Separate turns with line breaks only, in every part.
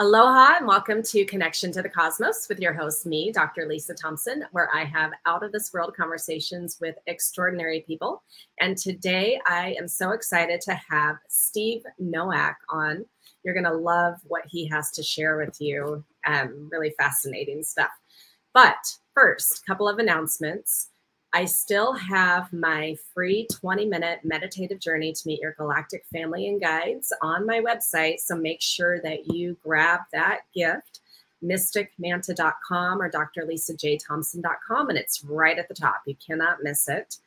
Aloha and welcome to Connection to the Cosmos with your host, me, Dr. Lisa Thompson, where I have out of this world conversations with extraordinary people. And today I am so excited to have Steve Noack on. You're going to love what he has to share with you. Um, really fascinating stuff. But first, a couple of announcements. I still have my free 20 minute meditative journey to meet your galactic family and guides on my website. So make sure that you grab that gift, mysticmanta.com or drlisajthompson.com, and it's right at the top. You cannot miss it.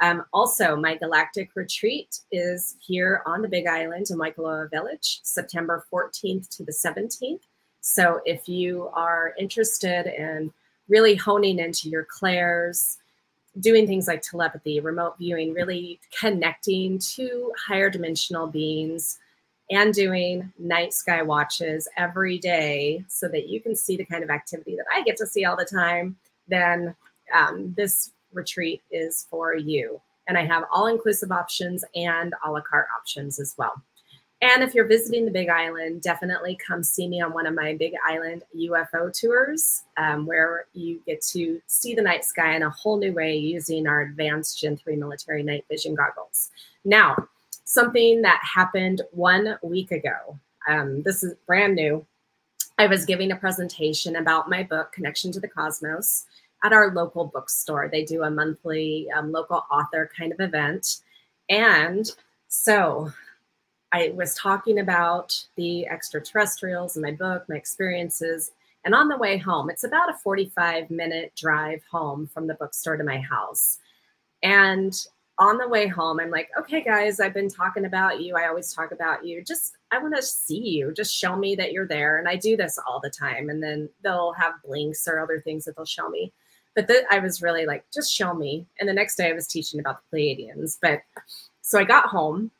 Um, also, my galactic retreat is here on the Big Island in Waikoloa Village, September 14th to the 17th. So if you are interested in really honing into your clairs, doing things like telepathy, remote viewing, really connecting to higher dimensional beings and doing night sky watches every day so that you can see the kind of activity that I get to see all the time, then um, this retreat is for you. And I have all inclusive options and a la carte options as well. And if you're visiting the Big Island, definitely come see me on one of my Big Island UFO tours, um, where you get to see the night sky in a whole new way using our advanced Gen 3 military night vision goggles. Now, something that happened one week ago. Um, this is brand new. I was giving a presentation about my book, Connection to the Cosmos, at our local bookstore. They do a monthly um, local author kind of event. And so I was talking about the extraterrestrials in my book, my experiences. And on the way home, it's about a 45 minute drive home from the bookstore to my house. And on the way home, I'm like, okay, guys, I've been talking about you. I always talk about you. Just, I want to see you. Just show me that you're there. And I do this all the time. And then they'll have blinks or other things that they'll show me. But the, I was really like, just show me. And the next day I was teaching about the Pleiadians. But so I got home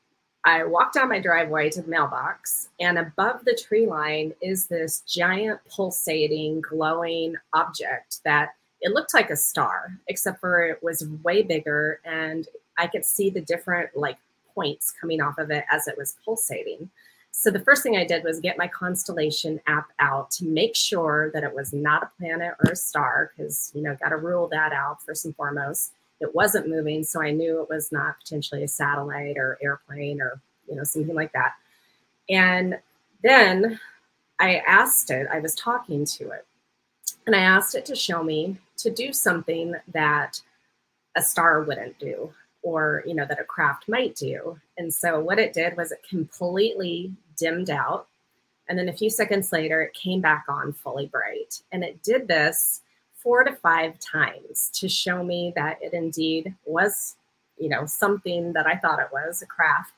I walked down my driveway to the mailbox, and above the tree line is this giant, pulsating, glowing object that it looked like a star, except for it was way bigger, and I could see the different like points coming off of it as it was pulsating. So the first thing I did was get my constellation app out to make sure that it was not a planet or a star, because you know, got to rule that out first and foremost it wasn't moving so i knew it was not potentially a satellite or airplane or you know something like that. And then i asked it i was talking to it and i asked it to show me to do something that a star wouldn't do or you know that a craft might do. And so what it did was it completely dimmed out and then a few seconds later it came back on fully bright. And it did this four to five times to show me that it indeed was, you know, something that I thought it was a craft.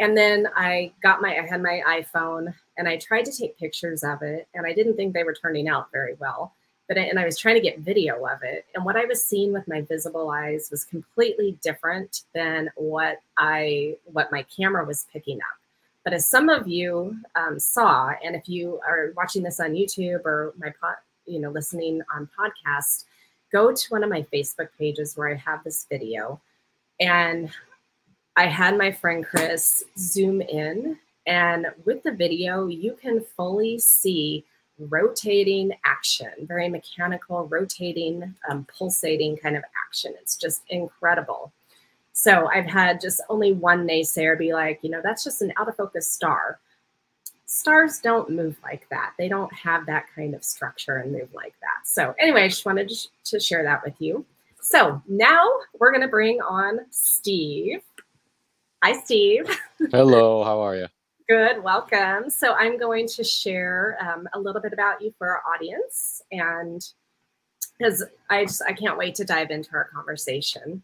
And then I got my, I had my iPhone and I tried to take pictures of it and I didn't think they were turning out very well. But, and I was trying to get video of it. And what I was seeing with my visible eyes was completely different than what I, what my camera was picking up. But as some of you um, saw, and if you are watching this on YouTube or my you know, listening on podcast, go to one of my Facebook pages where I have this video. And I had my friend Chris zoom in. And with the video, you can fully see rotating action, very mechanical, rotating, um, pulsating kind of action. It's just incredible. So I've had just only one naysayer be like, you know, that's just an out of focus star stars don't move like that. They don't have that kind of structure and move like that. So, anyway, I just wanted to share that with you. So, now we're going to bring on Steve. Hi, Steve.
Hello, how are you?
Good, welcome. So, I'm going to share um, a little bit about you for our audience, and because I just I can't wait to dive into our conversation.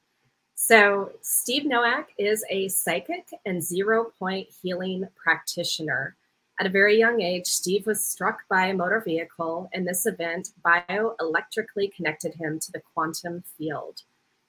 So, Steve Noack is a psychic and zero point healing practitioner at a very young age, Steve was struck by a motor vehicle, and this event bioelectrically connected him to the quantum field.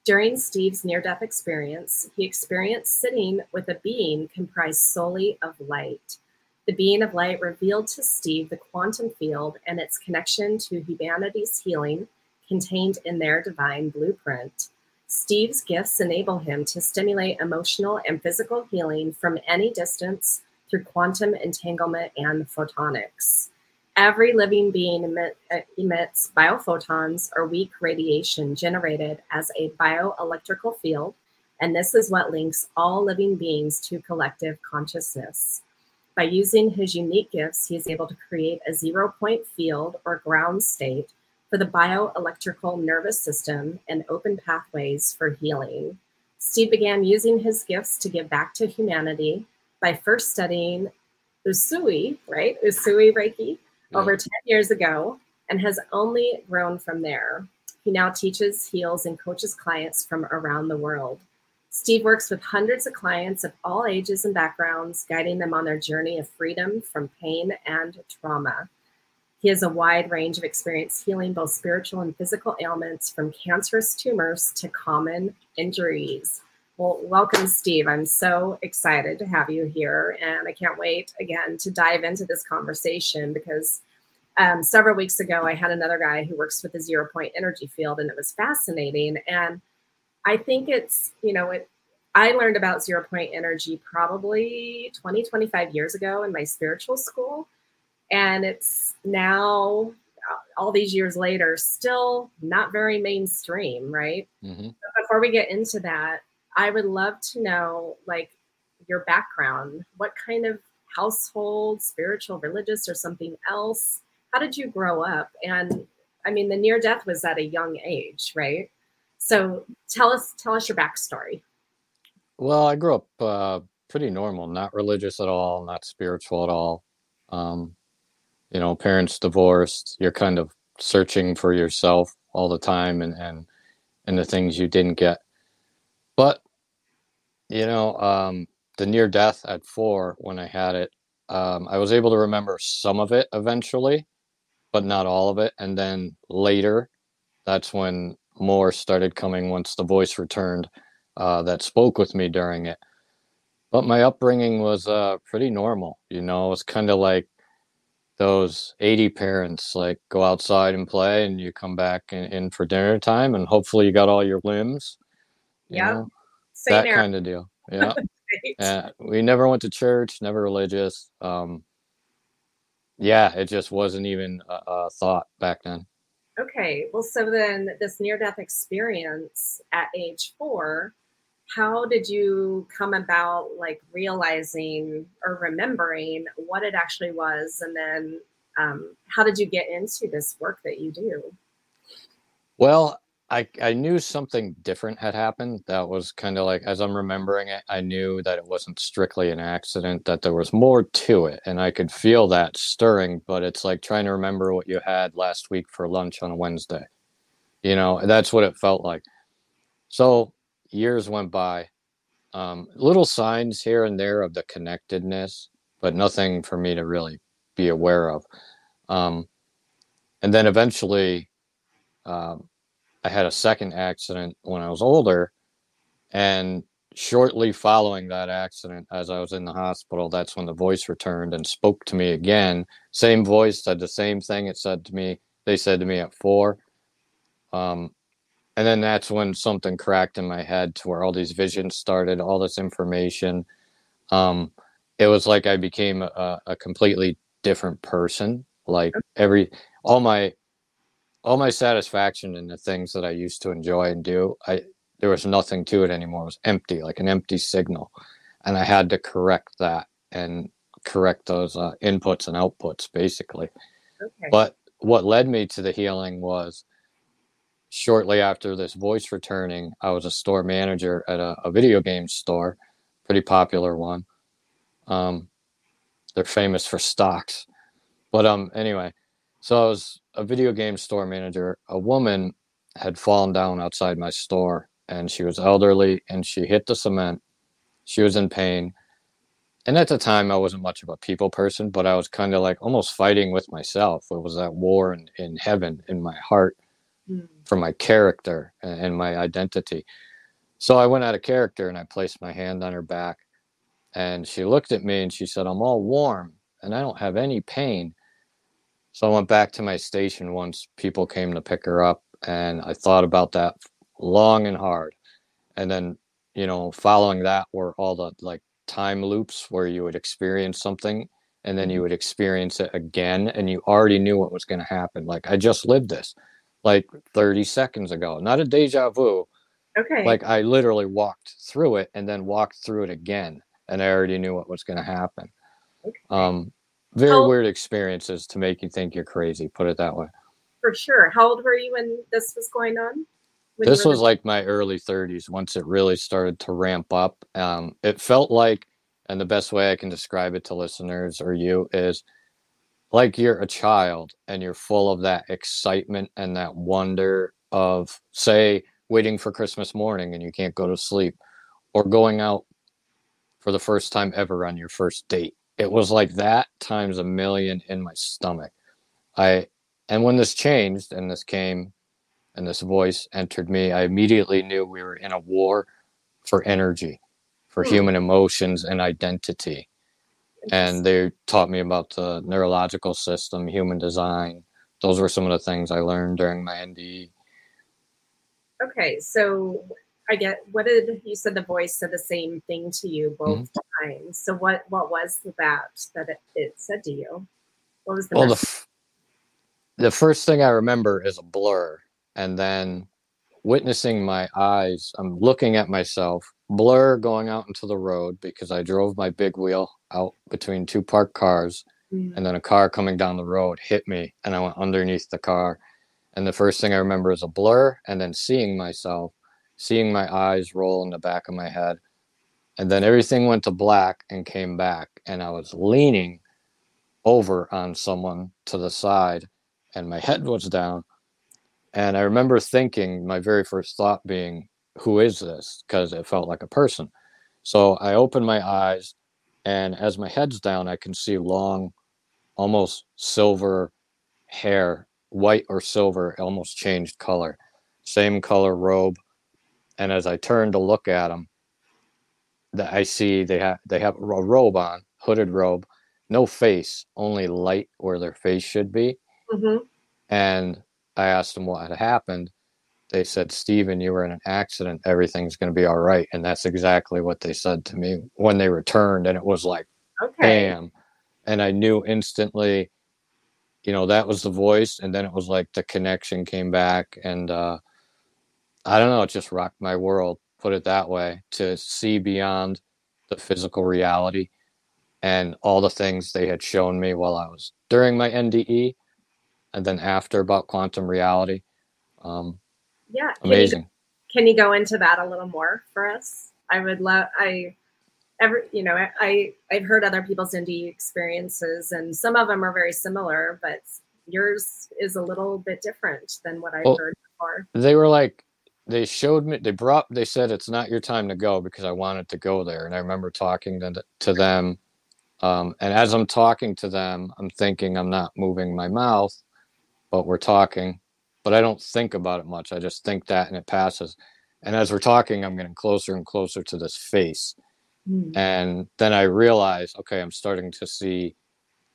During Steve's near death experience, he experienced sitting with a being comprised solely of light. The being of light revealed to Steve the quantum field and its connection to humanity's healing contained in their divine blueprint. Steve's gifts enable him to stimulate emotional and physical healing from any distance through quantum entanglement and photonics. Every living being emit, uh, emits biophotons or weak radiation generated as a bioelectrical field, and this is what links all living beings to collective consciousness. By using his unique gifts, he is able to create a zero point field or ground state for the bioelectrical nervous system and open pathways for healing. Steve began using his gifts to give back to humanity by first studying Usui, right? Usui Reiki yeah. over 10 years ago and has only grown from there. He now teaches, heals, and coaches clients from around the world. Steve works with hundreds of clients of all ages and backgrounds, guiding them on their journey of freedom from pain and trauma. He has a wide range of experience healing both spiritual and physical ailments from cancerous tumors to common injuries. Well, welcome, Steve. I'm so excited to have you here, and I can't wait again to dive into this conversation because um, several weeks ago I had another guy who works with the zero point energy field, and it was fascinating. And I think it's, you know, it, I learned about zero point energy probably 20, 25 years ago in my spiritual school. And it's now, uh, all these years later, still not very mainstream, right? Mm-hmm. Before we get into that, I would love to know, like, your background. What kind of household, spiritual, religious, or something else? How did you grow up? And I mean, the near death was at a young age, right? So tell us tell us your backstory.
Well, I grew up uh, pretty normal, not religious at all, not spiritual at all. Um, you know, parents divorced. You're kind of searching for yourself all the time, and and and the things you didn't get. But you know, um, the near death at four when I had it, um, I was able to remember some of it eventually, but not all of it. And then later, that's when more started coming once the voice returned uh, that spoke with me during it. But my upbringing was uh, pretty normal. You know, it was kind of like those 80 parents like go outside and play and you come back in, in for dinner time and hopefully you got all your limbs.
Yeah.
That era. kind of deal. Yeah. right. we never went to church, never religious. Um, yeah, it just wasn't even a, a thought back then.
Okay, well, so then this near death experience at age four, how did you come about like realizing or remembering what it actually was? And then um, how did you get into this work that you do?
Well, I, I knew something different had happened. That was kind of like, as I'm remembering it, I knew that it wasn't strictly an accident, that there was more to it. And I could feel that stirring, but it's like trying to remember what you had last week for lunch on a Wednesday. You know, that's what it felt like. So years went by. Um, little signs here and there of the connectedness, but nothing for me to really be aware of. Um, and then eventually, um, I had a second accident when I was older. And shortly following that accident, as I was in the hospital, that's when the voice returned and spoke to me again. Same voice said the same thing it said to me. They said to me at four. Um, and then that's when something cracked in my head to where all these visions started, all this information. Um, it was like I became a, a completely different person. Like every, all my all my satisfaction in the things that I used to enjoy and do, I there was nothing to it anymore. It was empty, like an empty signal, and I had to correct that and correct those uh, inputs and outputs, basically. Okay. But what led me to the healing was shortly after this voice returning, I was a store manager at a, a video game store, pretty popular one. Um, they're famous for stocks, but um, anyway, so I was a video game store manager, a woman had fallen down outside my store and she was elderly and she hit the cement. She was in pain. And at the time, I wasn't much of a people person, but I was kind of like almost fighting with myself. It was that war in, in heaven in my heart mm. for my character and, and my identity. So I went out of character and I placed my hand on her back. And she looked at me and she said, I'm all warm and I don't have any pain. So I went back to my station once people came to pick her up, and I thought about that long and hard. And then, you know, following that were all the like time loops where you would experience something and then you would experience it again and you already knew what was going to happen. Like i just lived this like 30 seconds ago not a deja vu.
Okay.
Like i literally walked through it and then walked through it again and i already knew what was going to happen.
Okay.
um very
How-
weird experiences to make you think you're crazy put it that way.
For sure. How old were you when this was going on? When
this was like my early 30s once it really started to ramp up. Um, it felt like and the best way i can describe it to listeners or you is like you're a child and you're full of that excitement and that wonder of say waiting for christmas morning and you can't go to sleep or going out for the first time ever on your first date it was like that times a million in my stomach i and when this changed and this came and this voice entered me, I immediately knew we were in a war for energy, for
Hmm.
human emotions and identity. And they taught me about the neurological system, human design. Those were some of the things I learned during my. NDE.
okay so i get what did you said the voice said the same thing to you both
Mm-hmm.
times so what what was that that it, it said to you what was the
Well, the, f- the first thing I remember is a blur. And then witnessing my eyes, I'm looking at myself, blur going out into the road because I drove my big wheel out between two parked cars.
Mm,
and then a car coming down the road hit me and i went underneath the car and the first thing i remember is a blur and then seeing myself seeing my eyes roll in the back of my head and then everything went to black and came back and i was leaning over on someone to the side and my head was down. And i remember thinking my very first thought being who is this? Because it felt like a person. So i opened my eyes and as my head's down i can see long almost silver hair white or silver almost changed color. Same color robe and as i turn to look at them that i see they have they have a robe on hooded robe no face only light where their face should be.
Mhm.
and i asked them what had happened. They said steven you were in an accident. Everything's going to be all right. And that's exactly what they said to me when they returned and it was like
okay.
bam. And i knew instantly you know that was the voice and then it was like the connection came back and uh i don't know it just rocked my world put it that way to see beyond the physical reality and all the things they had shown me while i was during my nde and then after about quantum reality. Um
yeah Can you,
amazing.
can you go into that a little more for us? I would love i every you know i i've heard other people's NDE experiences and some of them are very similar but yours is a little bit different than what i've
Well,
heard before.
they were like they showed me they brought they said it's not your time to go because i wanted to go there. And i remember talking to, to them um, and as i'm talking to them i'm thinking i'm not moving my mouth but we're talking but i don't think about it much. I just think that and it passes. And as we're talking i'm getting closer and closer to this face.
Hmm.
and then i realize okay i'm starting to see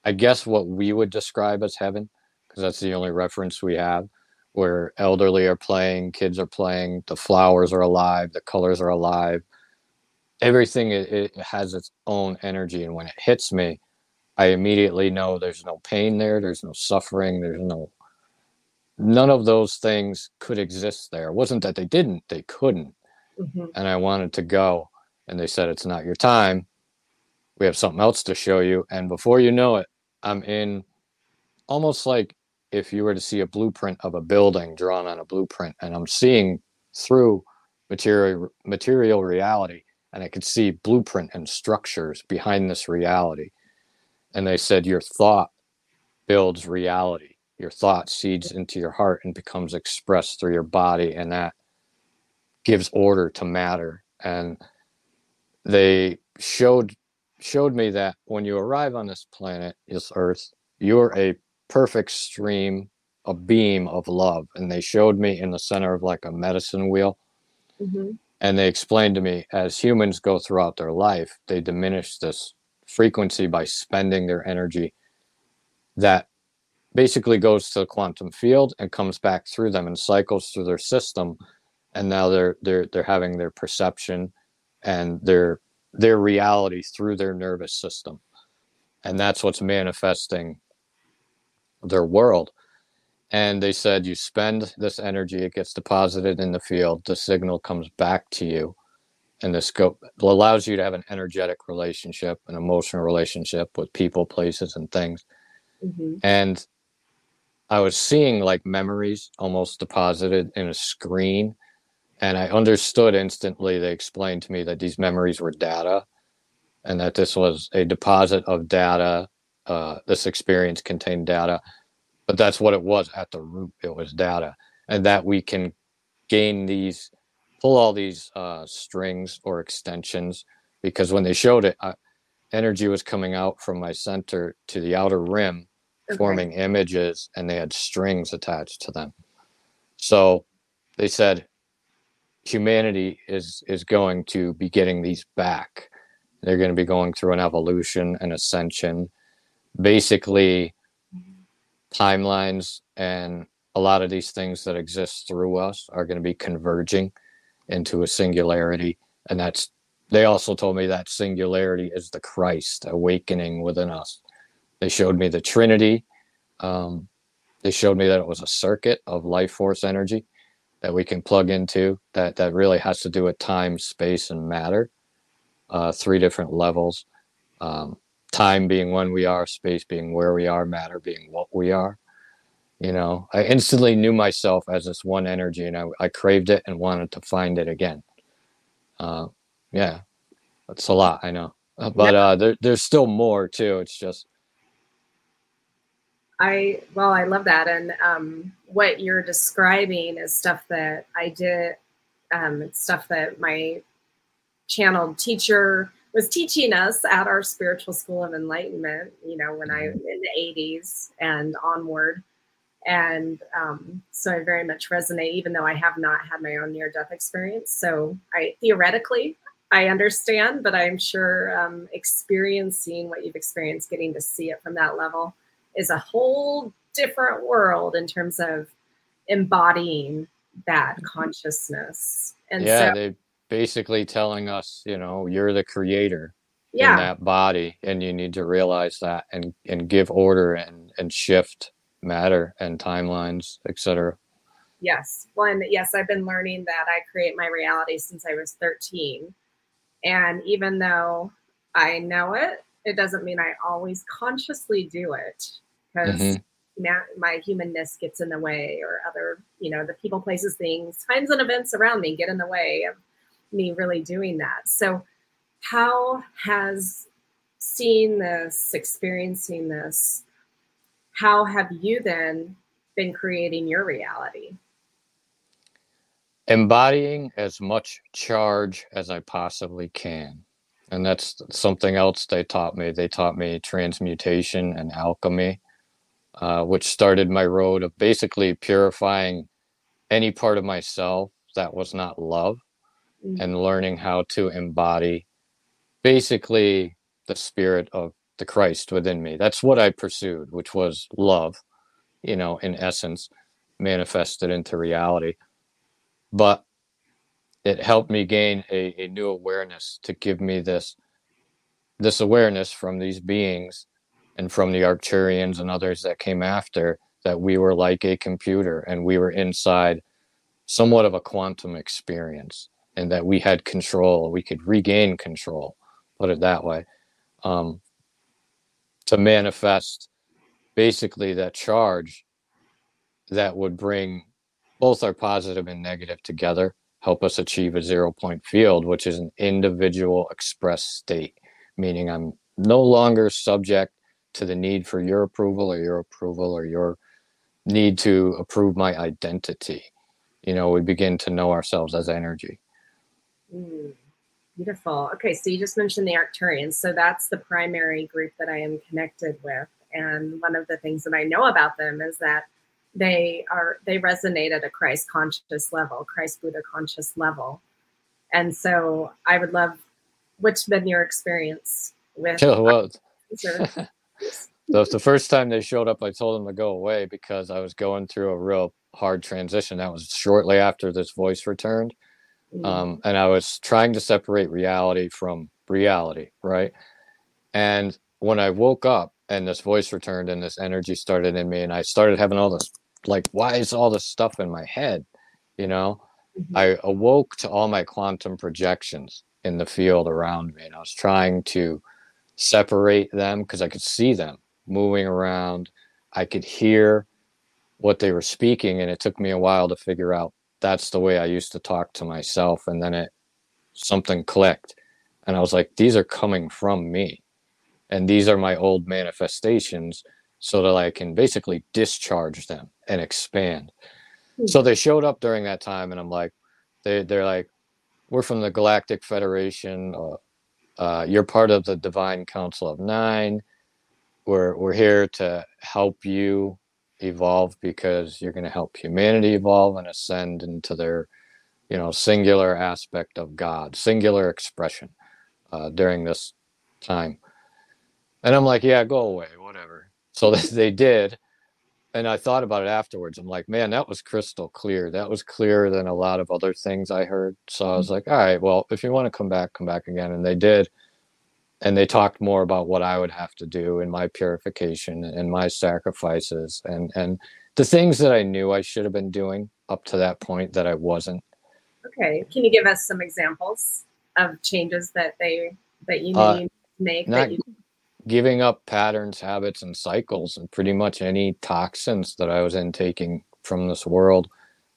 i guess what we would describe as heaven because that's the only reference we have where elderly are playing kids are playing the flowers are alive the colors are alive everything it, it has its own energy and when it hits me i immediately know there's no pain there there's no suffering there's no none of those things could exist there it wasn't that they didn't they couldn't
Mhm.
and I wanted to go. And they said, It's not your time. We have something else to show you. And before you know it, I'm in almost like if you were to see a blueprint of a building drawn on a blueprint, and I'm seeing through material material reality, and I could see blueprint and structures behind this reality. And they said, Your thought builds reality. Your thought seeds into your heart and becomes expressed through your body, and that gives order to matter and they showed showed me that when you arrive on this planet this earth you're a perfect stream a beam of love and they showed me in the center of like a medicine wheel
Mhm.
and they explained to me as humans go throughout their life they diminish this frequency by spending their energy that basically goes to the quantum field and comes back through them and cycles through their system and now they're they're they're having their perception and their their reality through their nervous system and that's what's manifesting their world and they said you spend this energy it gets deposited in the field the signal comes back to you and the scope allows you to have an energetic relationship an emotional relationship with people places and things mm-hmm. and i was seeing like memories almost deposited in a screen and i understood instantly they explained to me that these memories were data and that this was a deposit of data uh, this experience contained data but that's what it was at the root it was data. And that we can gain these pull all these uh, strings or extensions because when they showed it uh, energy was coming out from my center to the outer rim okay. forming images and they had strings attached to them. So they said humanity is is going to be getting these back. They're going to be going through an evolution and ascension basically timelines and a lot of these things that exist through us are going to be converging into a singularity and that's they also told me that singularity is the christ awakening within us. They showed me the trinity um, they showed me that it was a circuit of life force energy that we can plug into that that really has to do with time space and matter uh, three different levels um, time being when we are, space being where we are, matter being what we are. You know, I instantly knew myself as this one energy and I, I craved it and wanted to find it again. Uh, yeah, that's a lot, I know. Uh, but uh, there, there's still more too. It's just.
I, well, I love that. And um, what you're describing is stuff that I did, um, stuff that my channeled teacher was teaching us at our spiritual school of enlightenment, you know, when I in the 80s and onward. And um, so I very much resonate, even though I have not had my own near death experience. So I theoretically, I understand, but I'm sure um, experiencing what you've experienced, getting to see it from that level, is a whole different world in terms of embodying that mm-hmm. consciousness.
And yeah, so, they basically telling us, you know, you're the creator yeah. in that body, and you need to realize that and and give order and and shift matter and timelines, etc.
Yes, one. Yes, I've been learning that I create my reality since I was 13, and even though I know it, it doesn't mean I always consciously do it because. Mm-hmm my humanness gets in the way or other you know the people places things times and events around me get in the way of me really doing that. So, how has seeing this, experiencing this, how have you then been creating your reality?
Embodying as much charge as I possibly can. And that's something else they taught me. They taught me transmutation and alchemy, uh, which started my road of basically purifying any part of myself that was not love mm-hmm. and learning how to embody basically the spirit of the Christ within me. That's what I pursued, which was love, you know, in essence, manifested into reality. But it helped me gain a, a new awareness to give me this this awareness from these beings and from the Arcturians and others that came after that we were like a computer and we were inside somewhat of a quantum experience and that we had control, we could regain control, put it that way, um, to manifest basically that charge that would bring both our positive and negative together, help us achieve a zero point field, which is an individual express state, meaning I'm no longer subject to the need for your approval or your approval or your need to approve my identity. You know, we begin to know ourselves as energy.
Mm, beautiful. Okay, so you just mentioned the Arcturians. So that's the primary group that I am connected with. And one of the things that I know about them is that they are they resonate at a Christ conscious level, Christ Buddha conscious level. And so I would love what's been your experience with
oh, well, the, the first time they showed up, I told them to go away because I was going through a real hard transition. That was shortly after this voice returned. Mm-hmm. Um, and I was trying to separate reality from reality, right? And when I woke up and this voice returned and this energy started in me and I started having all this like why is all this stuff in my head? You know, mm-hmm. I awoke to all my quantum projections in the field around me and I was trying to separate them because I could see them moving around. I could hear what they were speaking and it took me a while to figure out that's the way I used to talk to myself and then it something clicked and I was like these are coming from me and these are my old manifestations so that I can basically discharge them and expand. Mm-hmm. So they showed up during that time, and I'm like, they they're like, we're from the Galactic Federation. Uh, uh, you're part of the Divine Council of Nine. We're we're here to help you evolve because you're going to help humanity evolve and ascend into their, you know, singular aspect of God, singular expression uh, during this time. And I'm like, yeah, go away, whatever. So they did. And I thought about it afterwards. I'm like, man, that was crystal clear. That was clearer than a lot of other things I heard. So I was mm-hmm. like, all right, well, if you want to come back, come back again. And they did. And they talked more about what I would have to do in my purification and my sacrifices and, and the things that I knew I should have been doing up to that point that I wasn't.
Okay. Can you give us some examples of changes that they that you uh, need make not, that you
giving up patterns, habits, and cycles, and pretty much any toxins that I was intaking from this world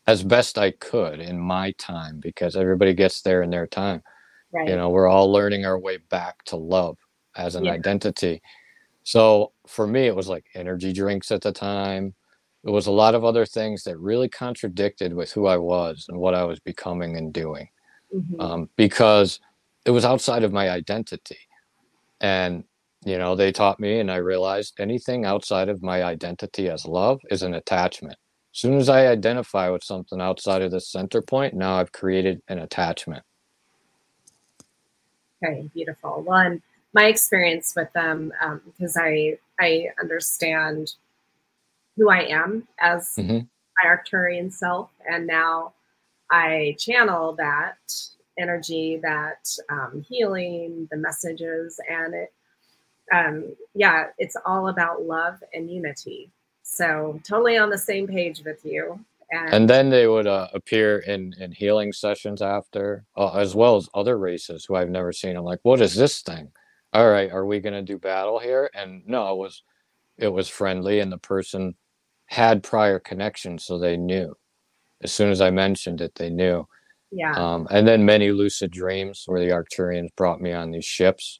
as best I could in my time because everybody gets there in their time. Right. You know, we're all learning our way back to love as an yeah. identity. So for me, it was like energy drinks at the time. It was a lot of other things that really contradicted with who I was and what I was becoming and doing mm-hmm. um, because it was outside of my identity. And you know they taught me and i realized anything outside of my identity as love is an attachment as soon as i identify with something outside of this center point now i've created an attachment
okay beautiful one my experience with them um, because i i understand who i am as mm-hmm. my arcturian self and now i channel that energy that um, healing the messages and it um, yeah, it's all about love and unity. So totally on the same page with you.
And, and then they would uh, appear in in healing sessions after, uh, as well as other races who I've never seen. I'm like, what is this thing? All right, are we going to do battle here? And no, it was it was friendly, and the person had prior connections, so they knew. As soon as I mentioned it, they knew.
Yeah.
Um, and then many lucid dreams where the Arcturians brought me on these ships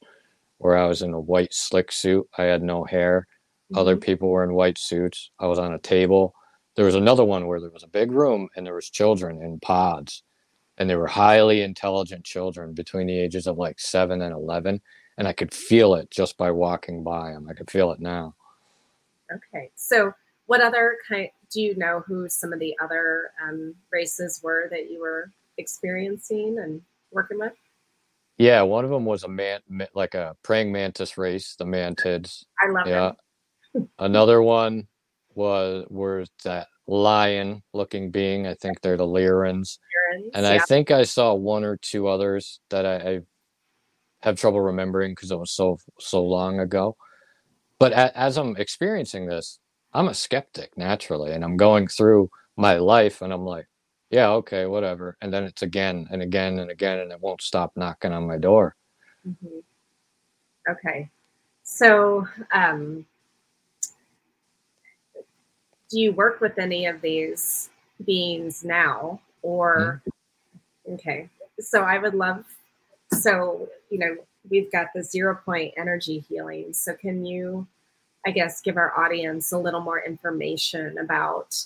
where I was in a white slick suit. I had no hair. Mm-hmm. Other people were in white suits. I was on a table. There was another one where there was a big room and there was children in pods. And they were highly intelligent children between the ages of like 7 and 11 and I could feel it just by walking by them. I could feel it now.
Okay. So what other kind do you know who some of the other um, races were that you were experiencing and working with?
Yeah, one of them was a man, like a praying mantis race, the mantids.
I love yeah.
Another one was was that lion-looking being. I think they're the Lyrans. and yeah. I think I saw one or two others that I, I have trouble remembering because it was so so long ago. But a, as I'm experiencing this, I'm a skeptic naturally, and I'm going through my life, and I'm like, yeah, okay, whatever. And then it's again and again and again, and it won't stop knocking on my door.
Mm-hmm. Okay. So, um, do you work with any of these beings now? Or, mm-hmm. okay. So, I would love, so, you know, we've got the zero point energy healing. So, can you, I guess, give our audience a little more information about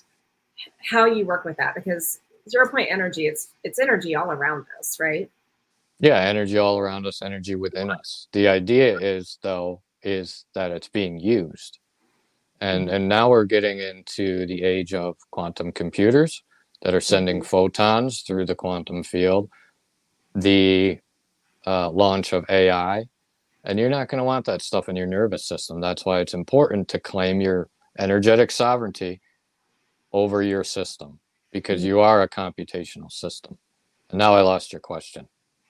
how you work with that? Because zero point energy it's it's energy all around us right
yeah energy all around us energy within us the idea is though is that it's being used and mm-hmm. and now we're getting into the age of quantum computers that are sending mm-hmm. photons through the quantum field the uh, launch of ai and you're not going to want that stuff in your nervous system that's why it's important to claim your energetic sovereignty over your system because mm-hmm. you are a computational system. And now I lost your question.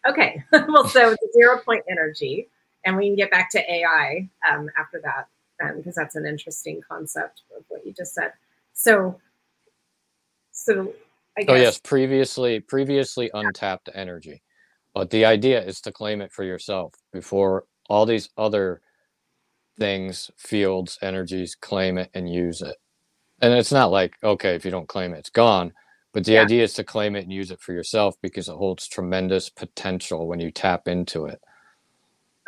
Okay. well, so zero point energy and we can get back to AI um, after that because um, that's an interesting concept of what you just said. So, so I guess.
Oh yes, previously previously untapped energy, but the idea is to claim it for yourself before all these other things, fields, energies, claim it and use it. And it's not like okay, if you don't claim it, it's gone. But the yeah. idea is to claim it and use it for yourself because it holds tremendous potential when you tap into it.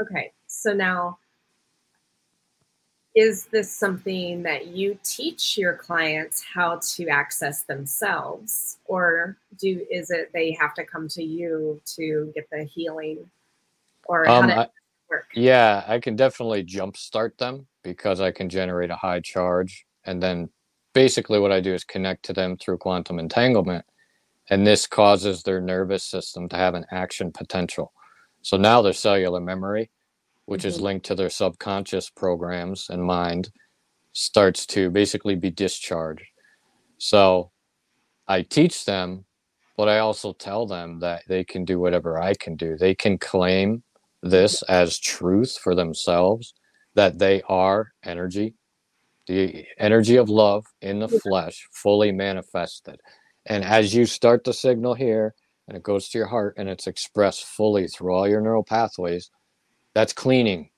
Okay, so now is this something that you teach your clients how to access themselves? Or do is it they have to come to you to get the healing? Or um, it work?
Yeah i can definitely jumpstart them because i can generate a high charge. And then basically what i do is connect to them through quantum entanglement. And this causes their nervous system to have an action potential. So now their cellular memory which mm-hmm. is linked to their subconscious programs and mind, starts to basically be discharged. So I teach them, but I also tell them that they can do whatever I can do. They can claim this as truth for themselves that they are energy, the energy of love in the flesh, fully manifested. And as you start the signal here, and it goes to your heart and it's expressed fully through all your neural pathways, that's cleaning.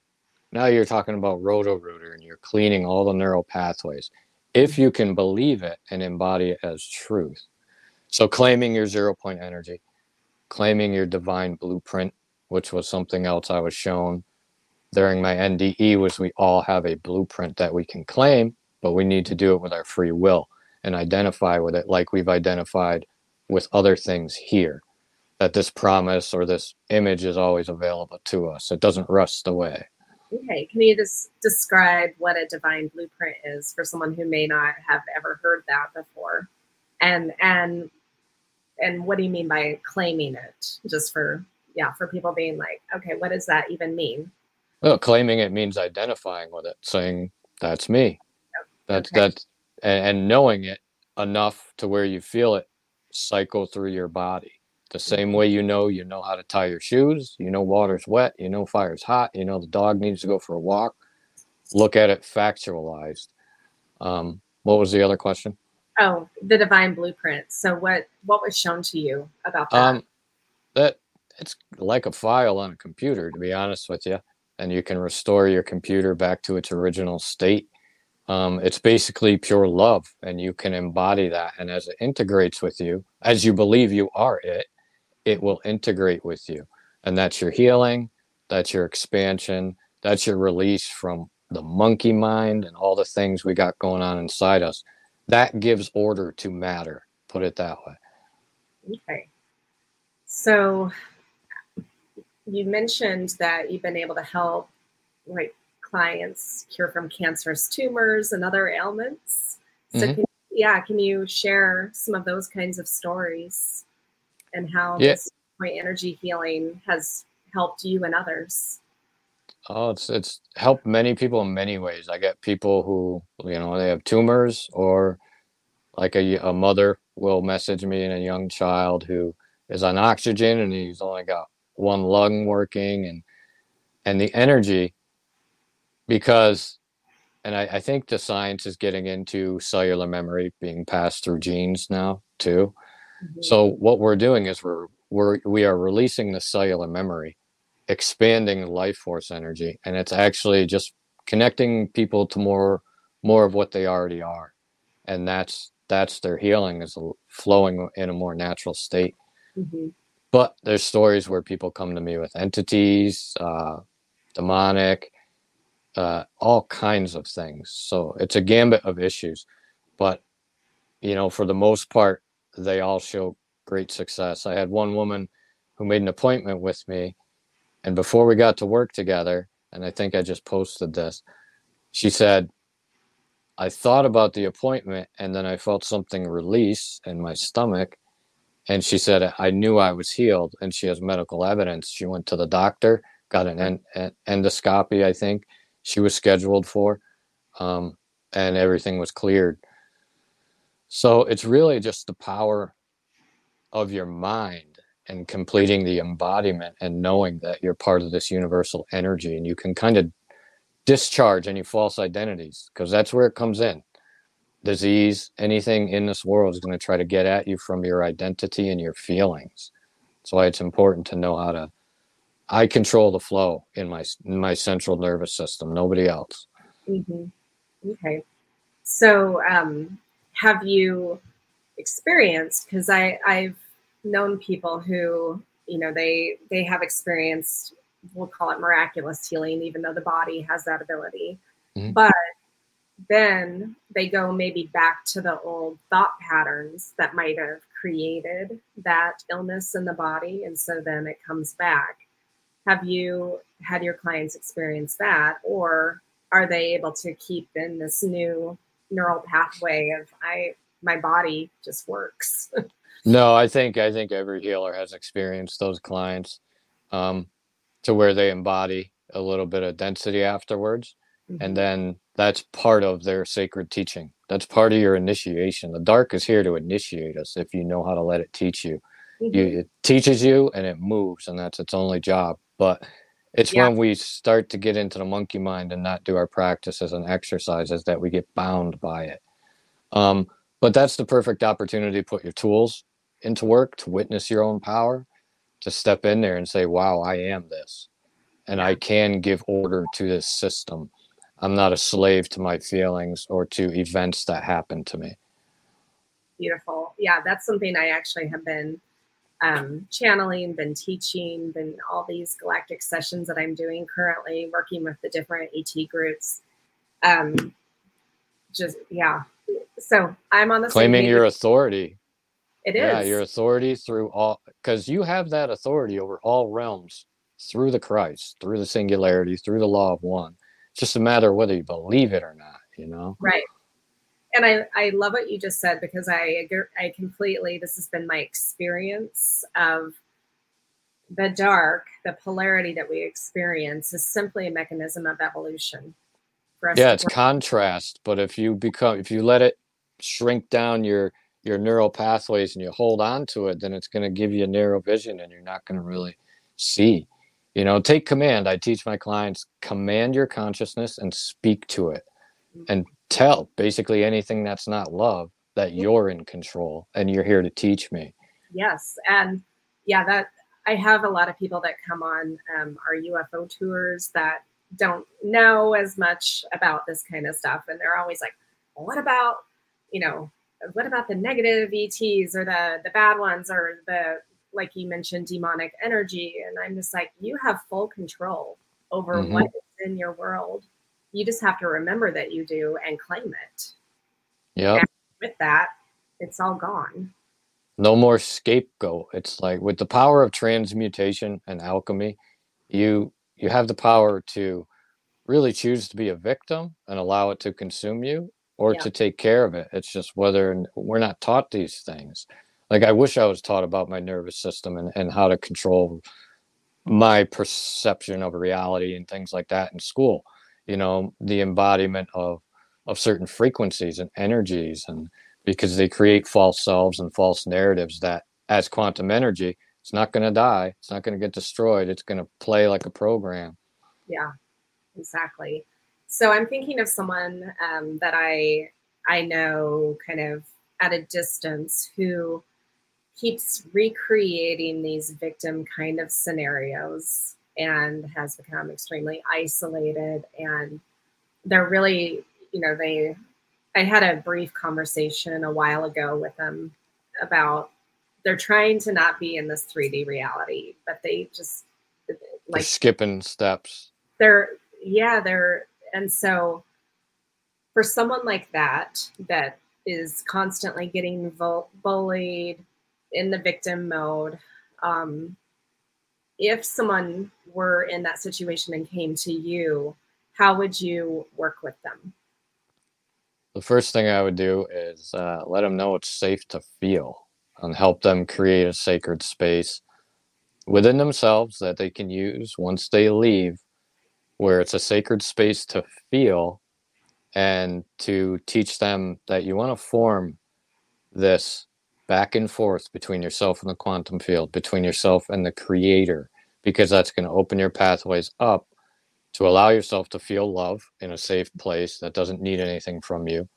Now you're talking about Roto-Rooter and you're cleaning all the neural pathways. If you can believe it and embody it as truth. So claiming your zero point energy, claiming your divine blueprint, which was something else I was shown during my NDE was we all have a blueprint that we can claim, but we need to do it with our free will and identify with it like we've identified with other things here that this promise or this image is always available to us. It doesn't rust away.
Okay, can you just describe what a divine blueprint is for someone who may not have ever heard that before? And and and what do you mean by claiming it? Just for yeah, for people being like, okay, what does that even mean?
Well, claiming it means identifying with it, saying that's me. Oh, that's okay. that's and, and knowing it enough to where you feel it cycle through your body the same way you know you know how to tie your shoes, you know water's wet, you know fire's hot, you know the dog needs to go for a walk. Look at it factualized. Um, what was the other question?
Oh, the divine blueprint. So what what was shown to you about that? Um,
that it's like a file on a computer, to be honest with you, and you can restore your computer back to its original state. Um, it's basically pure love, and you can embody that. And as it integrates with you, as you believe you are it, it will integrate with you. And that's your healing, that's your expansion, that's your release from the monkey mind and all the things we got going on inside us. That gives order to matter, put it that way.
Okay. So you mentioned that you've been able to help like clients cure from cancerous tumors and other ailments. So mm-hmm. can, yeah, can you share some of those kinds of stories? And how yeah. this point energy healing has helped you and others.
Oh, it's it's helped many people in many ways. I get people who you know they have tumors, or like a, a mother will message me and a young child who is on oxygen and he's only got one lung working, and and the energy because and I, I think the science is getting into cellular memory being passed through genes now too Mm-hmm. So what we're doing is we're we're we are releasing the cellular memory, expanding life force energy, and it's actually just connecting people to more more of what they already are, and that's that's their healing is flowing in a more natural state. Mm-hmm. But there's stories where people come to me with entities, uh, demonic, uh, all kinds of things. So it's a gambit of issues, but you know, for the most part, they all show great success. I had one woman who made an appointment with me, and before we got to work together, and I think I just posted this, she said, I thought about the appointment and then I felt something release in my stomach. And she said, I knew I was healed. And she has medical evidence. She went to the doctor, got an, en- an endoscopy, I think she was scheduled for, um, and everything was cleared. So it's really just the power of your mind and completing the embodiment and knowing that you're part of this universal energy and you can kind of discharge any false identities because that's where it comes in. Disease anything in this world is going to try to get at you from your identity and your feelings. That's why it's important to know how to i control the flow in my in my central nervous system nobody else.
Mm-hmm. okay. So um have you experienced? Because i i've known people who you know they they have experienced we'll call it miraculous healing even though the body has that ability. Mm-hmm. but then they go maybe back to the old thought patterns that might have created that illness in the body and so then it comes back. Have you had your clients experience that or are they able to keep in this new neural pathway of i my body just works
No, I think I think every healer has experienced those clients um, to where they embody a little bit of density afterwards, mm-hmm. and then that's part of their sacred teaching. That's part of your initiation. The dark is here to initiate us if you know how to let it teach you. Mm-hmm. you it teaches you and it moves, and that's its only job. But it's yeah. when we start to get into the monkey mind and not do our practices and exercises that we get bound by it. Um, but that's the perfect opportunity to put your tools into work to witness your own power to step in there and say wow i am this and i can give order to this system i'm not a slave to my feelings or to events that happen to me
beautiful yeah that's something i actually have been um, channeling been teaching been all these galactic sessions that i'm doing currently working with the different et groups um, just yeah so i'm on the
claiming your authority
it is.
Yeah, your authority through all, because you have that authority over all realms through the Christ, through the singularity, through the law of one. It's just a matter of whether you believe it or not, you know?
Right. And I, I love what you just said because I I completely this has been my experience of the dark, the polarity that we experience is simply a mechanism of evolution.
yeah, it's contrast, but if you become if you let it shrink down your your neural pathways and you hold on to it, then it's going to give you a narrow vision and you're not going to really see. You know, take command. I teach my clients command your consciousness and speak to it and tell basically anything that's not love that you're in control and you're here to teach me.
Yes. And yeah, that I have a lot of people that come on um, our UFO tours that don't know as much about this kind of stuff. And they're always like, well, what about, you know, what about the negative ETs or the the bad ones or the like you mentioned demonic energy and I'm just like you have full control over mm-hmm. what is in your world. You just have to remember that you do and claim it.
Yeah.
With that, it's all gone.
No more scapegoat. It's like with the power of transmutation and alchemy, you you have the power to really choose to be a victim and allow it to consume you or yeah. to take care of it. It's just whether we're not taught these things. Like I wish I was taught about my nervous system and, and how to control my perception of reality and things like that in school. You know, the embodiment of of certain frequencies and energies and because they create false selves and false narratives that as quantum energy, it's not going to die. It's not going to get destroyed. It's going to play like a program.
Yeah, exactly. So I'm thinking of someone um, that I I know kind of at a distance who keeps recreating these victim kind of scenarios and has become extremely isolated. And they're really you know they i had a brief conversation a while ago with them about they're trying to not be in this 3d reality but they just
like they're skipping steps.
They're yeah they're and so for someone like that, that is constantly getting bullied in the victim mode, um, if someone were in that situation and came to you, how would you work with them?
The first thing I would do is uh, let them know it's safe to feel and help them create a sacred space within themselves that they can use once they leave where it's a sacred space to feel and to teach them that you want to form this back and forth between yourself and the quantum field, between yourself and the creator, because that's going to open your pathways up to allow yourself to feel love in a safe place that doesn't need anything from you.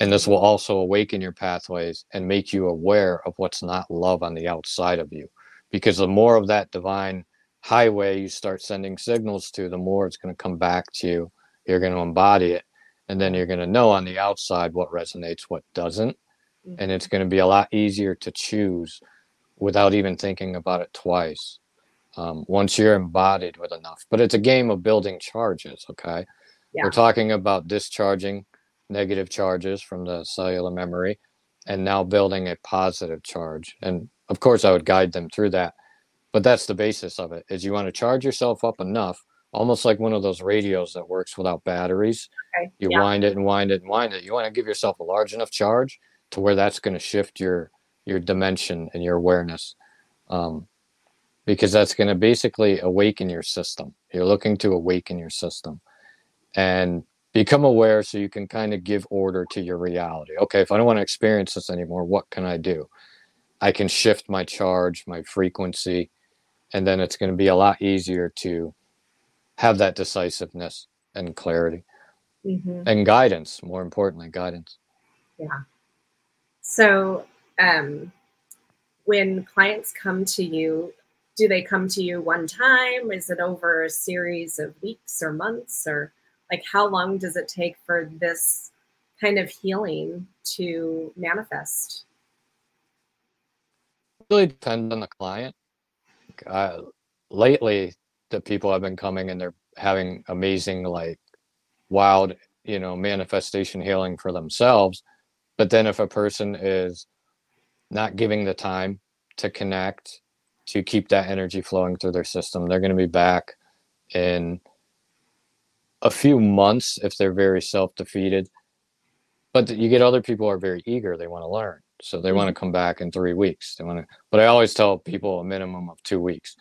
And this will also awaken your pathways and make you aware of what's not love on the outside of you. Because the more of that divine highway you start sending signals to, the more it's going to come back to you. You're going to embody it. And then you're going to know on the outside what resonates, what doesn't. Mm-hmm. And it's going to be a lot easier to choose without even thinking about it twice um, once you're embodied with enough. But it's a game of building charges, okay? Yeah. We're talking about discharging negative charges from the cellular memory and now building a positive charge. And of course, I would guide them through that. But that's the basis of it is you want to charge yourself up enough, almost like one of those radios that works without batteries. Okay. You yeah. wind it and wind it and wind it. You want to give yourself a large enough charge to where that's going to shift your your dimension and your awareness. Um, because that's going to basically awaken your system. You're looking to awaken your system and become aware so you can kind of give order to your reality. Okay, if I don't want to experience this anymore, what can I do? I can shift my charge, my frequency, and then it's going to be a lot easier to have that decisiveness and clarity mm-hmm. and guidance, more importantly, guidance.
Yeah. So, um, when clients come to you do they come to you one time? Is it over a series of weeks or months or like how long does it take for this kind of healing to manifest?
Really depends on the client. Uh, lately, the people have been coming and they're having amazing, like, wild, you know, manifestation healing for themselves. But then if a person is not giving the time to connect to keep that energy flowing through their system. They're going to be back in a few months if they're very self defeated. But you get other people are very eager, they want to learn. So they want to mm-hmm. come back in three weeks. They want to, but I always tell people a minimum of two weeks.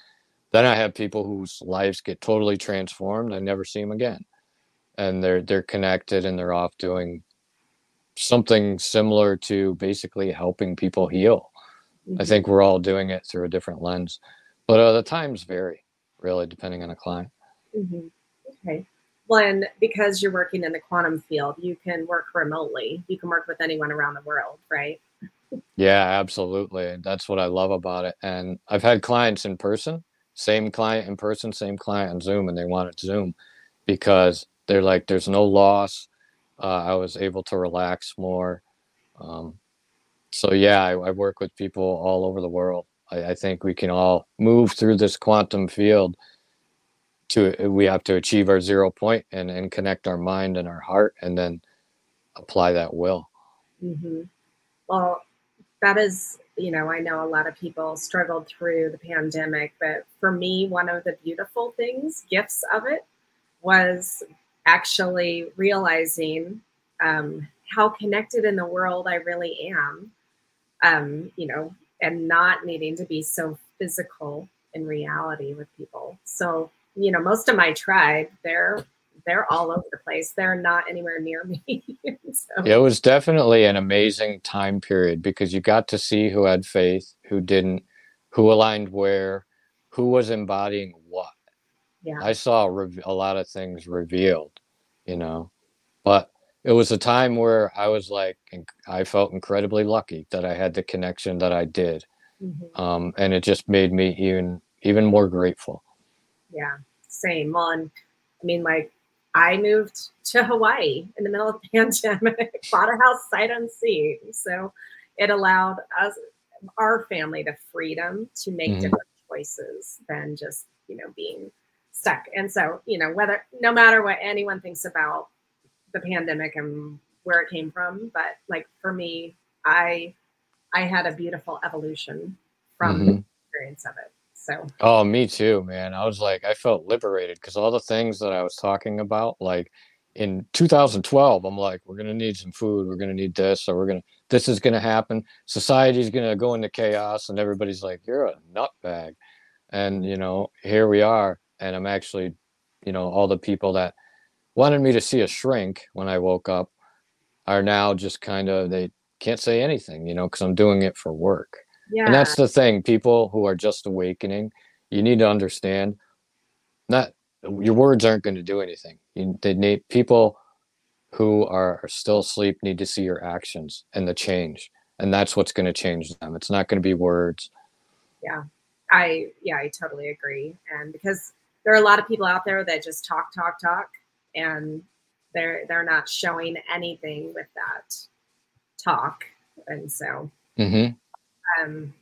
Then I have people whose lives get totally transformed. I never see them again, and they're they're connected and they're off doing something similar to basically helping people heal Mm-hmm. I think we're all doing it through a different lens, but uh, the times vary really depending on a client.
Mm-hmm. Okay. Well, and because you're working in the quantum field, you can work remotely. You can work with anyone around the world, right?
yeah, absolutely. That's what I love about it. And I've had clients in person, same client in person, same client on Zoom, and they wanted Zoom because they're like, there's no loss. Uh, I was able to relax more. Um, so yeah, I, I, work with people all over the world. I, I, think we can all move through this quantum field. To we have to achieve our zero point and and connect our mind and our heart, and then apply that will.
Mm-hmm. Well, that is, you know, I know a lot of people struggled through the pandemic, but for me, one of the beautiful things, gifts of it, was actually realizing um, how connected in the world I really am um, you know, and not needing to be so physical in reality with people. So, you know, most of my tribe, they're they're all over the place. They're not anywhere near me.
so. It was definitely an amazing time period because you got to see who had faith, who didn't, who aligned where, who was embodying. Yeah. I saw a lot of things revealed, you know, but it was a time where I was like, I felt incredibly lucky that I had the connection that I did, mm-hmm. um, and it just made me even even more grateful.
Yeah, same. Well, and I mean, like, I moved to Hawaii in the middle of the pandemic, bought a house sight unseen, so it allowed us, our family, the freedom to make mm-hmm. different choices than just you know being stuck. And so, you know, whether no matter what anyone thinks about the pandemic and where it came from, but like for me, I I had a beautiful evolution from mm-hmm. the experience of it. So
Oh, me too, man. I was like I felt liberated because all the things that I was talking about, like in 2012, I'm like, we're gonna need some food, we're gonna need this, or we're gonna this is gonna happen. Society's gonna go into chaos, and everybody's like, You're a nutbag. And you know, here we are. And I'm actually, you know, all the people that wanted me to see a shrink when I woke up are now just kind of they can't say anything, you know, because I'm doing it for work.
Yeah.
And that's the thing. People who are just awakening, you need to understand not your words aren't going to do anything. You, they need people who are, are still asleep need to see your actions and the change. And that's what's going to change them. It's not going to be words.
Yeah. I yeah, I totally agree. And because there are a lot of people out there that just talk, talk, talk, and they're they're not showing anything with that talk. And so
Mm-hmm.
um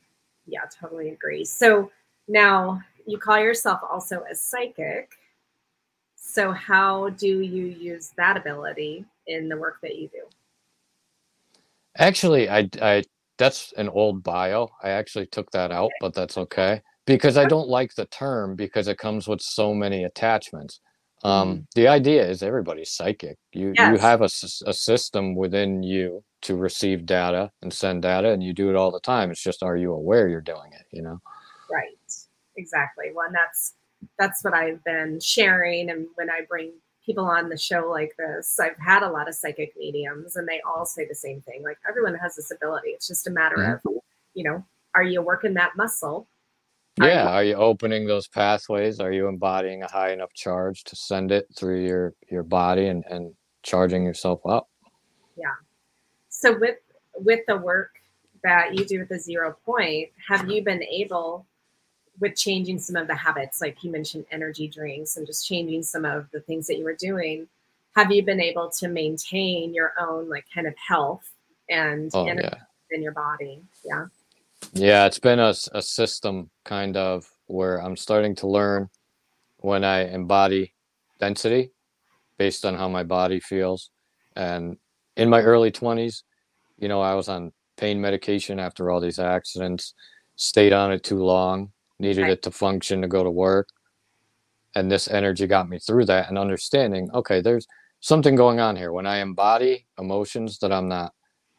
yeah, totally agree. So now you call yourself also a psychic. So how do you use that ability in the work that you do?
Actually, I, I, that's an old bio. I actually took that out, but that's okay because I don't like the term because it comes with so many attachments. Um, the idea is everybody's psychic. You you have a, a system within you to receive data and send data, and you do it all the time. It's just are you aware you're doing it? You know.
Right. Exactly. Well, and that's that's what I've been sharing, and when I bring people on the show like this, I've had a lot of psychic mediums, and they all say the same thing. Like everyone has this ability. It's just a matter of, you know, are you working that muscle?
Yeah. Are you opening those pathways? Are you embodying a high enough charge to send it through your your body and and charging yourself up? Yeah.
So with with the work that you do with the zero point, have you been able with changing some of the habits, like you mentioned energy drinks and just changing some of the things that you were doing, have you been able to maintain your own like kind of health and
Oh
energy
yeah.
in your body? Yeah.
Yeah, it's been a system kind of where I'm starting to learn when I embody density based on how my body feels. And in my early 20s, you know, I was on pain medication after all these accidents, stayed on it too long, needed it to function to go to work. And this energy got me through that and understanding, okay, there's something going on here. When I embody emotions that I'm not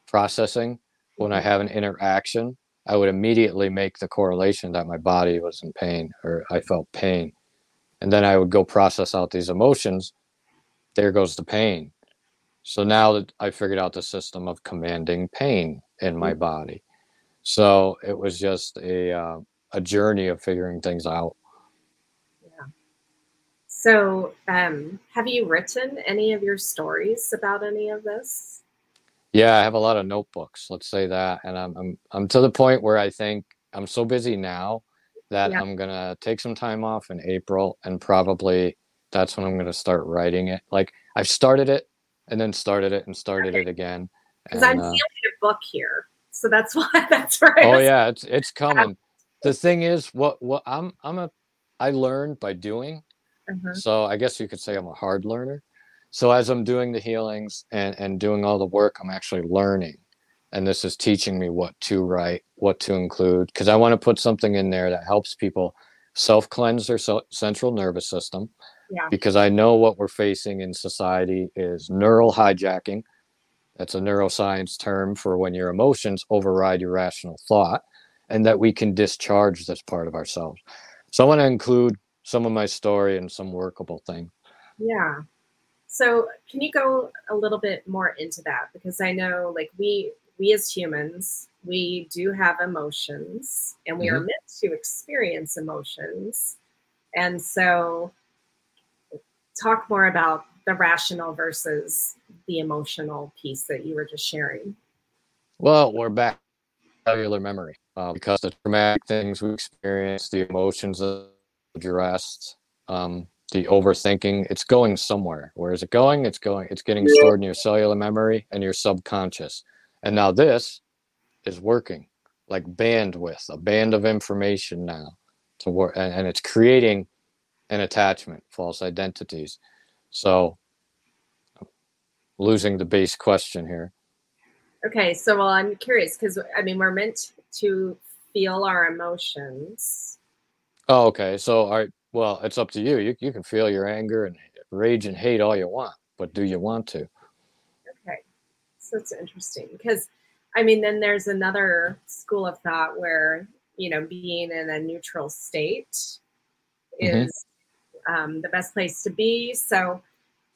processing, when I mm-hmm. have an interaction, I would immediately make the correlation that my body was in pain or I felt pain. And then I would go process out these emotions. There goes the pain. So now that I figured out the system of commanding pain in my body. So it was just a uh, a journey of figuring things out.
Yeah. So um have you written any of your stories about any of this?
Yeah, I have a lot of notebooks, let's say that. And I'm I'm I'm to the point where I think I'm so busy now that
Yeah.
I'm gonna take some time off in April and probably that's when I'm gonna start writing it. Like I've started it and then started it and started it again.
Because I'm
uh,
a book here. So that's why that's right.
oh yeah, it's it's coming. The thing is, what what I'm I'm a I learn by doing.
Uh-huh.
So I guess you could say I'm a hard learner. So as I'm doing the healings and, and doing all the work, I'm actually learning. And this is teaching me what to write, what to include, because I want to put something in there that helps people self cleanse their so- central nervous system.
Yeah.
Because I know what we're facing in society is neural hijacking. That's a neuroscience term for when your emotions override your rational thought, and that we can discharge this part of ourselves. So I want to include some of my story and some workable thing.
Yeah. So can you go a little bit more into that? Because I know like we we as humans, we do have emotions and we are
Mhm.
meant to experience emotions. And so talk more about the rational versus the emotional piece that you were just sharing.
Well, we're back to cellular memory uh, because the traumatic things we experience, the emotions of duress, um, the overthinking, it's going somewhere. Where is it going? It's going. It's getting stored in your cellular memory and your subconscious. And now this is working like bandwidth, a band of information now to work, and, and it's creating an attachment, false identities. So, losing the base question here.
Okay, so well I'm curious because I mean we're meant to feel our emotions.
Oh, okay. So, all right. Well, it's up to you. You you can feel your anger and rage and hate all you want, but do you want to?
Okay. So it's interesting because I mean, then there's another school of thought where, you know, being in a neutral state
Mhm.
is um, the best place to be. So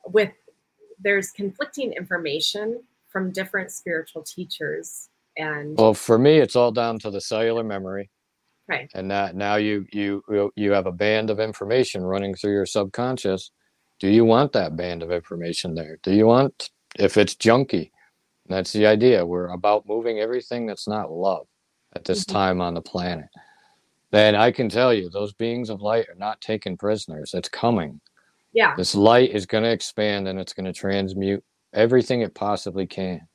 with there's conflicting information from different spiritual teachers and
well for me it's all down to the cellular memory
right.
And that now you you you have a band of information running through your subconscious. Do you want that band of information there? Do you want if it's junky that's the idea. We're about moving everything that's not love at this mm-hmm. time on the planet. Then i can tell you those beings of light are not taken prisoners. It's coming.
Yeah.
This light is going to expand and it's going to transmute everything it possibly can.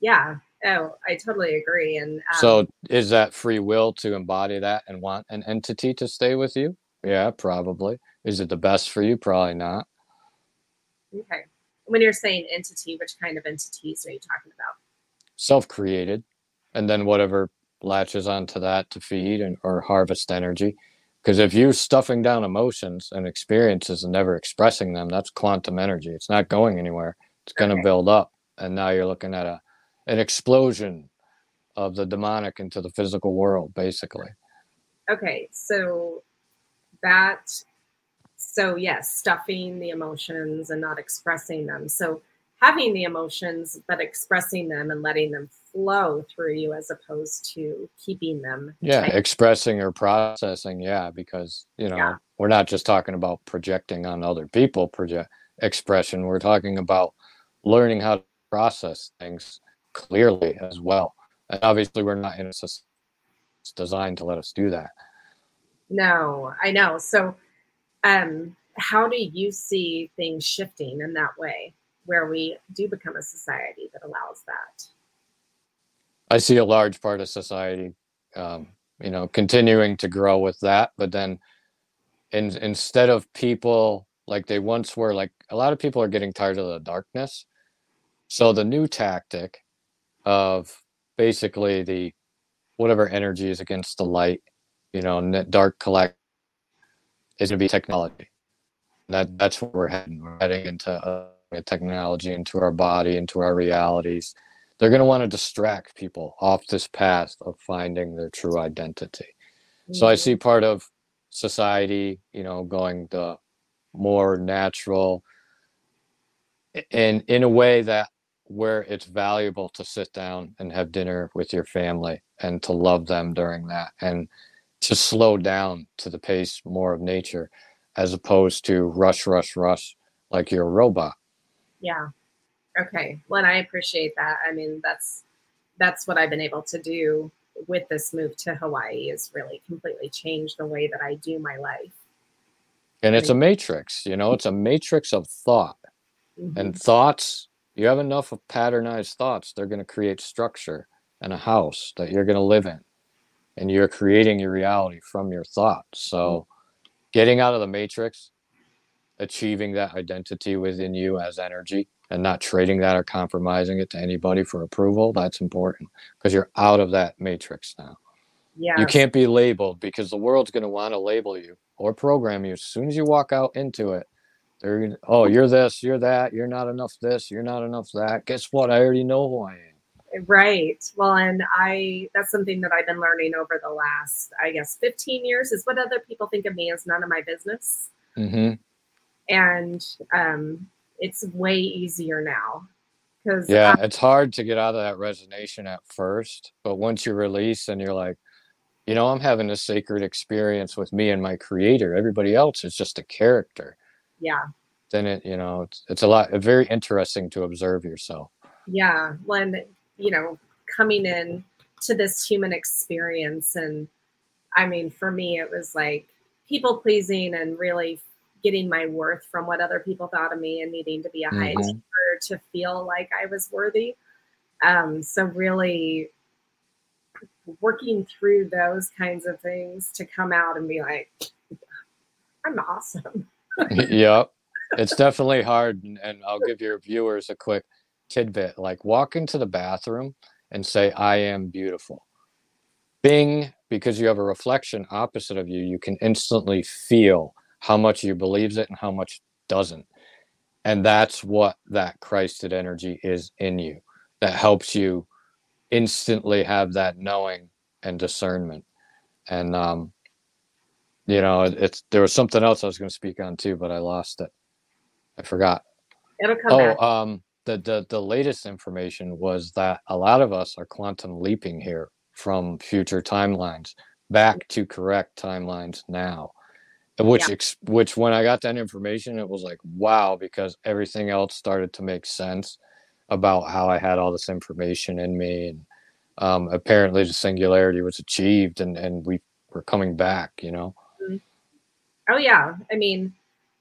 Yeah Oh, I totally agree. And um,
so, is that free will to embody that and want an entity to stay with you? Yeah, probably. Is it the best for you? Probably not.
Okay. When you're saying entity, which kind of entities are you talking about?
Self created, and then whatever latches onto that to feed and or harvest energy. Because if you're stuffing down emotions and experiences and never expressing them, that's quantum energy. It's not going anywhere. It's going to okay. build up. And now you're looking at a an explosion of the demonic into the physical world, basically.
Okay, so that, so yes, stuffing the emotions and not expressing them. So having the emotions, but expressing them and letting them flow through you as opposed to keeping them.
Yeah, tight. expressing or processing. Yeah, because, you know, yeah. we're not just talking about projecting on other people, project expression. We're talking about learning how to process things clearly as well. And obviously, we're not in a system designed to let us do that.
No, I know. So, um, how do you see things shifting in that way, where we do become a society that allows that?
I see a large part of society, um, you know, continuing to grow with that, but then, in, instead of people like they once were, like a lot of people are getting tired of the darkness. So the new tactic of basically the whatever energy is against the light, you know, dark collect is going to be technology. That that's where we're heading. We're heading into uh, technology, into our body, into our realities. They're going to want to distract people off this path of finding their true identity. Mm-hmm. So I see mm. part of society, you know, going the more natural and in a way that where it's valuable to sit down and have dinner with your family and to love them during that and to slow down to the pace more of nature as opposed to rush rush rush like you're a robot.
Yeah. Okay. Well i appreciate that. I mean that's that's what i've been able to do with this move to hawaii is really completely change the way that i do my life.
And it's a matrix you know it's a matrix of thought. Mm-hmm. and thoughts you have enough of patternized thoughts, they're going to create structure and a house that you're going to live in. And you're creating your reality from your thoughts. So, hmm. getting out of the matrix, achieving that identity within you as energy, and not trading that or compromising it to anybody for approval, that's important because you're out of that matrix now. Yeah. You can't be labeled because the world's going to want to label you or program you as soon as you walk out into it they're oh, you're this, you're that, you're not enough this, you're not enough that. Guess what? I already know who I am.
Right. Well, and I that's something that I've been learning over the last, I guess, 15 years is what other people think of me is none of my business.
Mm-hmm.
And um, it's way easier now. Because
yeah, I, it's hard to get out of that resonation at first, but once you release and you're like, you know, I'm having a sacred experience with me and my creator. Everybody else is just a character
yeah.
Then it you know it's, it's a lot very interesting to observe yourself.
Yeah when you know coming in to this human experience and i mean for me it was like people pleasing and really getting my worth from what other people thought of me and needing to be a mm-hmm. high achiever to feel like i was worthy. Um, so really working through those kinds of things to come out and be like i'm awesome
yep. It's definitely hard. And, and I'll give your viewers a quick tidbit like walk into the bathroom and say, I am beautiful. Bing, because you have a reflection opposite of you, you can instantly feel how much you believes it and how much doesn't. And that's what that Christed energy is in you that helps you instantly have that knowing and discernment. And um, you know, it's there was something else I was going to speak on too, but I lost it. I forgot.
It'll come
oh,
back.
um, the, the the latest information was that a lot of us are quantum leaping here from future timelines back to correct timelines now which yeah. ex- which when i got that information it was like wow because everything else started to make sense about how i had all this information in me and um, apparently the singularity was achieved and and we were coming back you know.
Oh yeah. I mean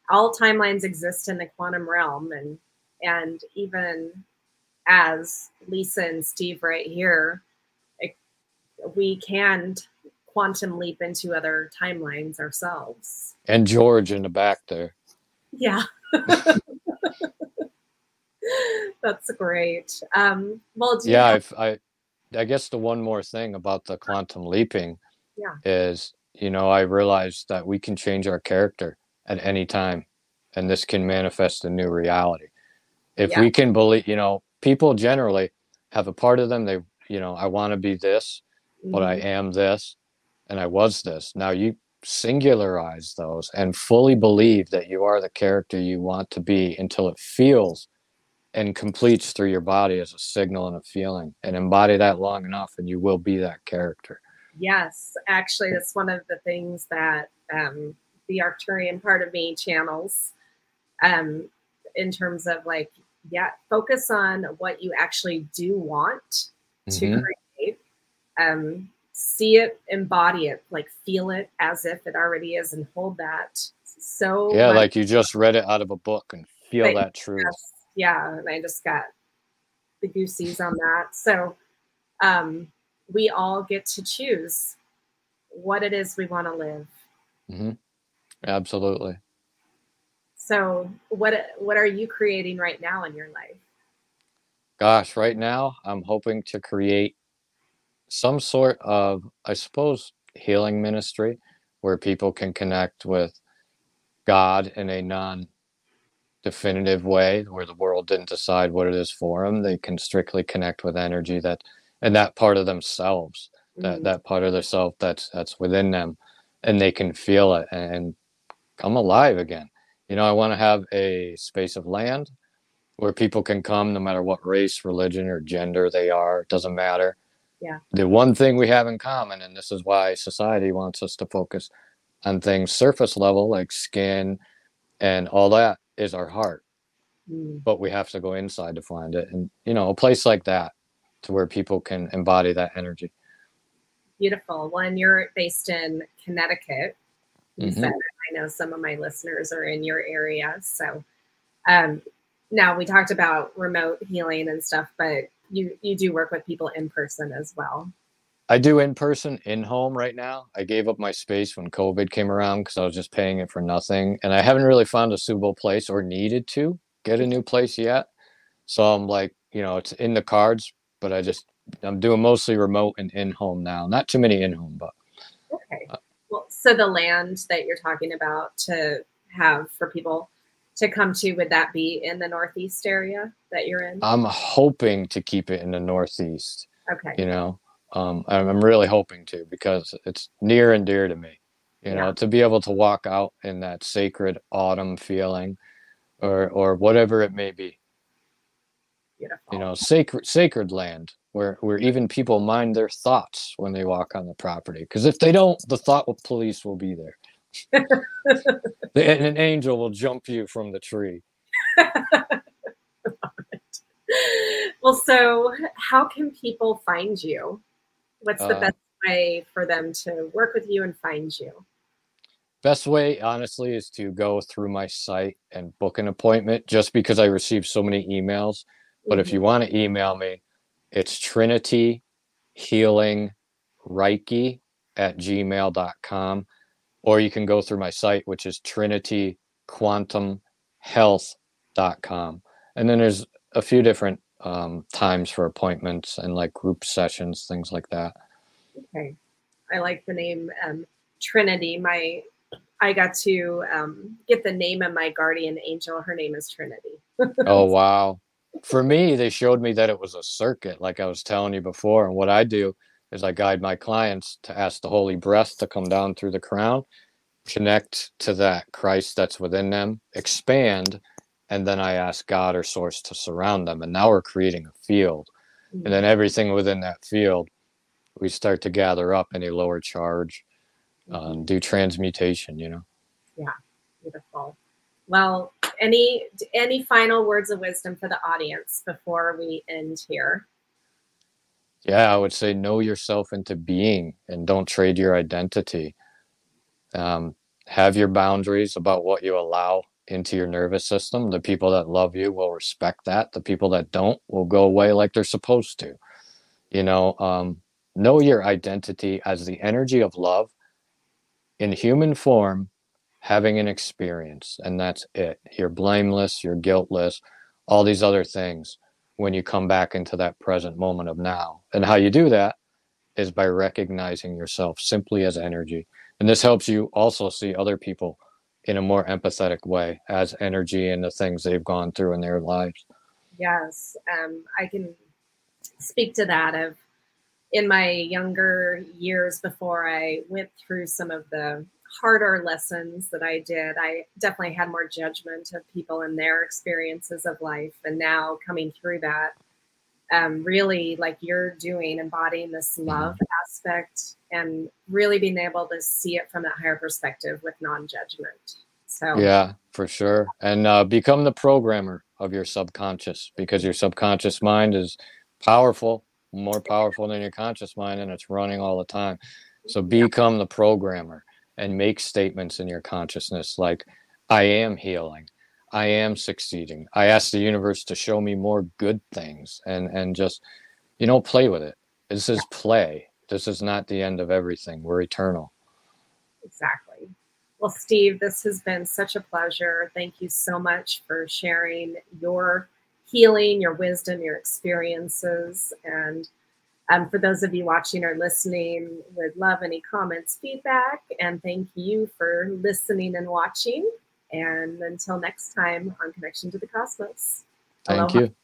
all timelines exist in the quantum realm and and even as lisa and steve right here it, we can quantum leap into other timelines ourselves.
And george in the back there.
Yeah. That's great. Um well
yeah have- i I guess the one more thing about the quantum leaping
yeah.
is, you know, I realized that we can change our character at any time and this can manifest a new reality. If yeah. we can believe, you know, people generally have a part of them, they, you know, I want to be this, mm-hmm. but I mm-hmm. am this and I was this. Now you singularize those and fully believe that you are the character you want to be until it feels and completes through your body as a signal and a feeling and embody that long enough and you will be that character
yes actually that's one of the things that um, the arcturian part of me channels um, in terms of like yeah focus on what you actually do want to mm-hmm. create um, see it embody it like feel it as if it already is and hold that so
yeah much. like you just read it out of a book and feel but, that truth yes
yeah, and I just got the goosies on that. So um, we all get to choose what it is we want to live.
Mm-hmm. Absolutely.
So what what are you creating right now in your life?
Gosh, right now I'm hoping to create some sort of, I suppose, healing ministry where people can connect with God in a non definitive way where the world didn't decide what it is for them they can strictly connect with energy that and that part of themselves mm-hmm. that that part of their self that's that's within them and they can feel it and come alive again you know i want to have a space of land where people can come no matter what race religion or gender they are it doesn't matter
yeah
the one thing we have in common and this is why society wants us to focus on things surface level like skin and all that is our heart mm. but we have to go inside to find it and you know a place like that to where people can embody that energy
beautiful well and you're based in connecticut mm-hmm. said i know some of my listeners are in your area so um, now we talked about remote healing and stuff but you you do work with people in person as well
I do in person, in home right now. I gave up my space when COVID came around because I was just paying it for nothing. And I haven't really found a suitable place or needed to get a new place yet. So I'm like, you know, it's in the cards, but I just, I'm doing mostly remote and in home now. Not too many in home, but.
Okay. Uh, well, so the land that you're talking about to have for people to come to, would that be in the Northeast area that you're in?
I'm hoping to keep it in the Northeast.
Okay.
You know, um, I'm really hoping to because it's near and dear to me. You know, to be able to walk out in that sacred autumn feeling, or or whatever it may be.
Beautiful.
You know, sacred sacred land where where even people mind their thoughts when they walk on the property. Because if they don't, the thought police will be there. and an angel will jump you from the tree.
well, so how can people find you? What's the uh, best way for them to work with you and find you?
Best way, honestly, is to go through my site and book an appointment just because I receive so many emails. But mm-hmm. if you want to email me, it's Trinity Healing Reiki at gmail.com. Or you can go through my site, which is trinityquantumhealth.com. And then there's a few different um, times for appointments and like group sessions, things like that.
Okay, I like the name um, Trinity. My I got to um, get the name of my guardian angel. Her name is Trinity.
oh wow! For me, they showed me that it was a circuit, like I was telling you before. And what I do is I guide my clients to ask the holy breath to come down through the crown, connect to that Christ that's within them, expand, and then I ask God or source to surround them. And now we're creating a field. Mm-hmm. And then everything within that field, we start to gather up any lower charge, um, mm-hmm. um, do transmutation, you know?
Yeah, beautiful. Well, any any final words of wisdom for the audience before we end here?
Yeah, I would say know yourself into being and don't trade your identity. Um, have your boundaries about what you allow into your nervous system. The people that love you will respect that. The people that don't will go away like they're supposed to. You know, um, know your identity as the energy of love in human form, having an experience, and that's it. You're blameless, you're guiltless, all these other things when you come back into that present moment of now. And how you do that is by recognizing yourself simply as energy. And this helps you also see other people in a more empathetic way as energy and the things they've gone through in their lives.
Yes, um, I can speak to that. Of in my younger years before I went through some of the harder lessons that I did, I definitely had more judgment of people and their experiences of life. And now coming through that, um, really like you're doing, embodying this love aspect and really being able to see it from that higher perspective with non-judgment. So
yeah for sure. And uh, become the programmer of your subconscious because your subconscious mind is powerful more powerful than your conscious mind and it's running all the time. So become the programmer and make statements in your consciousness like i am healing i am succeeding i ask the universe to show me more good things and and just you know play with it this is play this is not the end of everything. We're eternal.
Exactly. Well, Steve, this has been such a pleasure. Thank you so much for sharing your healing, your wisdom, your experiences. And um, for those of you watching or listening, would love any comments, feedback, and thank you for listening and watching. And until next time on Connection to the Cosmos.
Thank Aloha. you.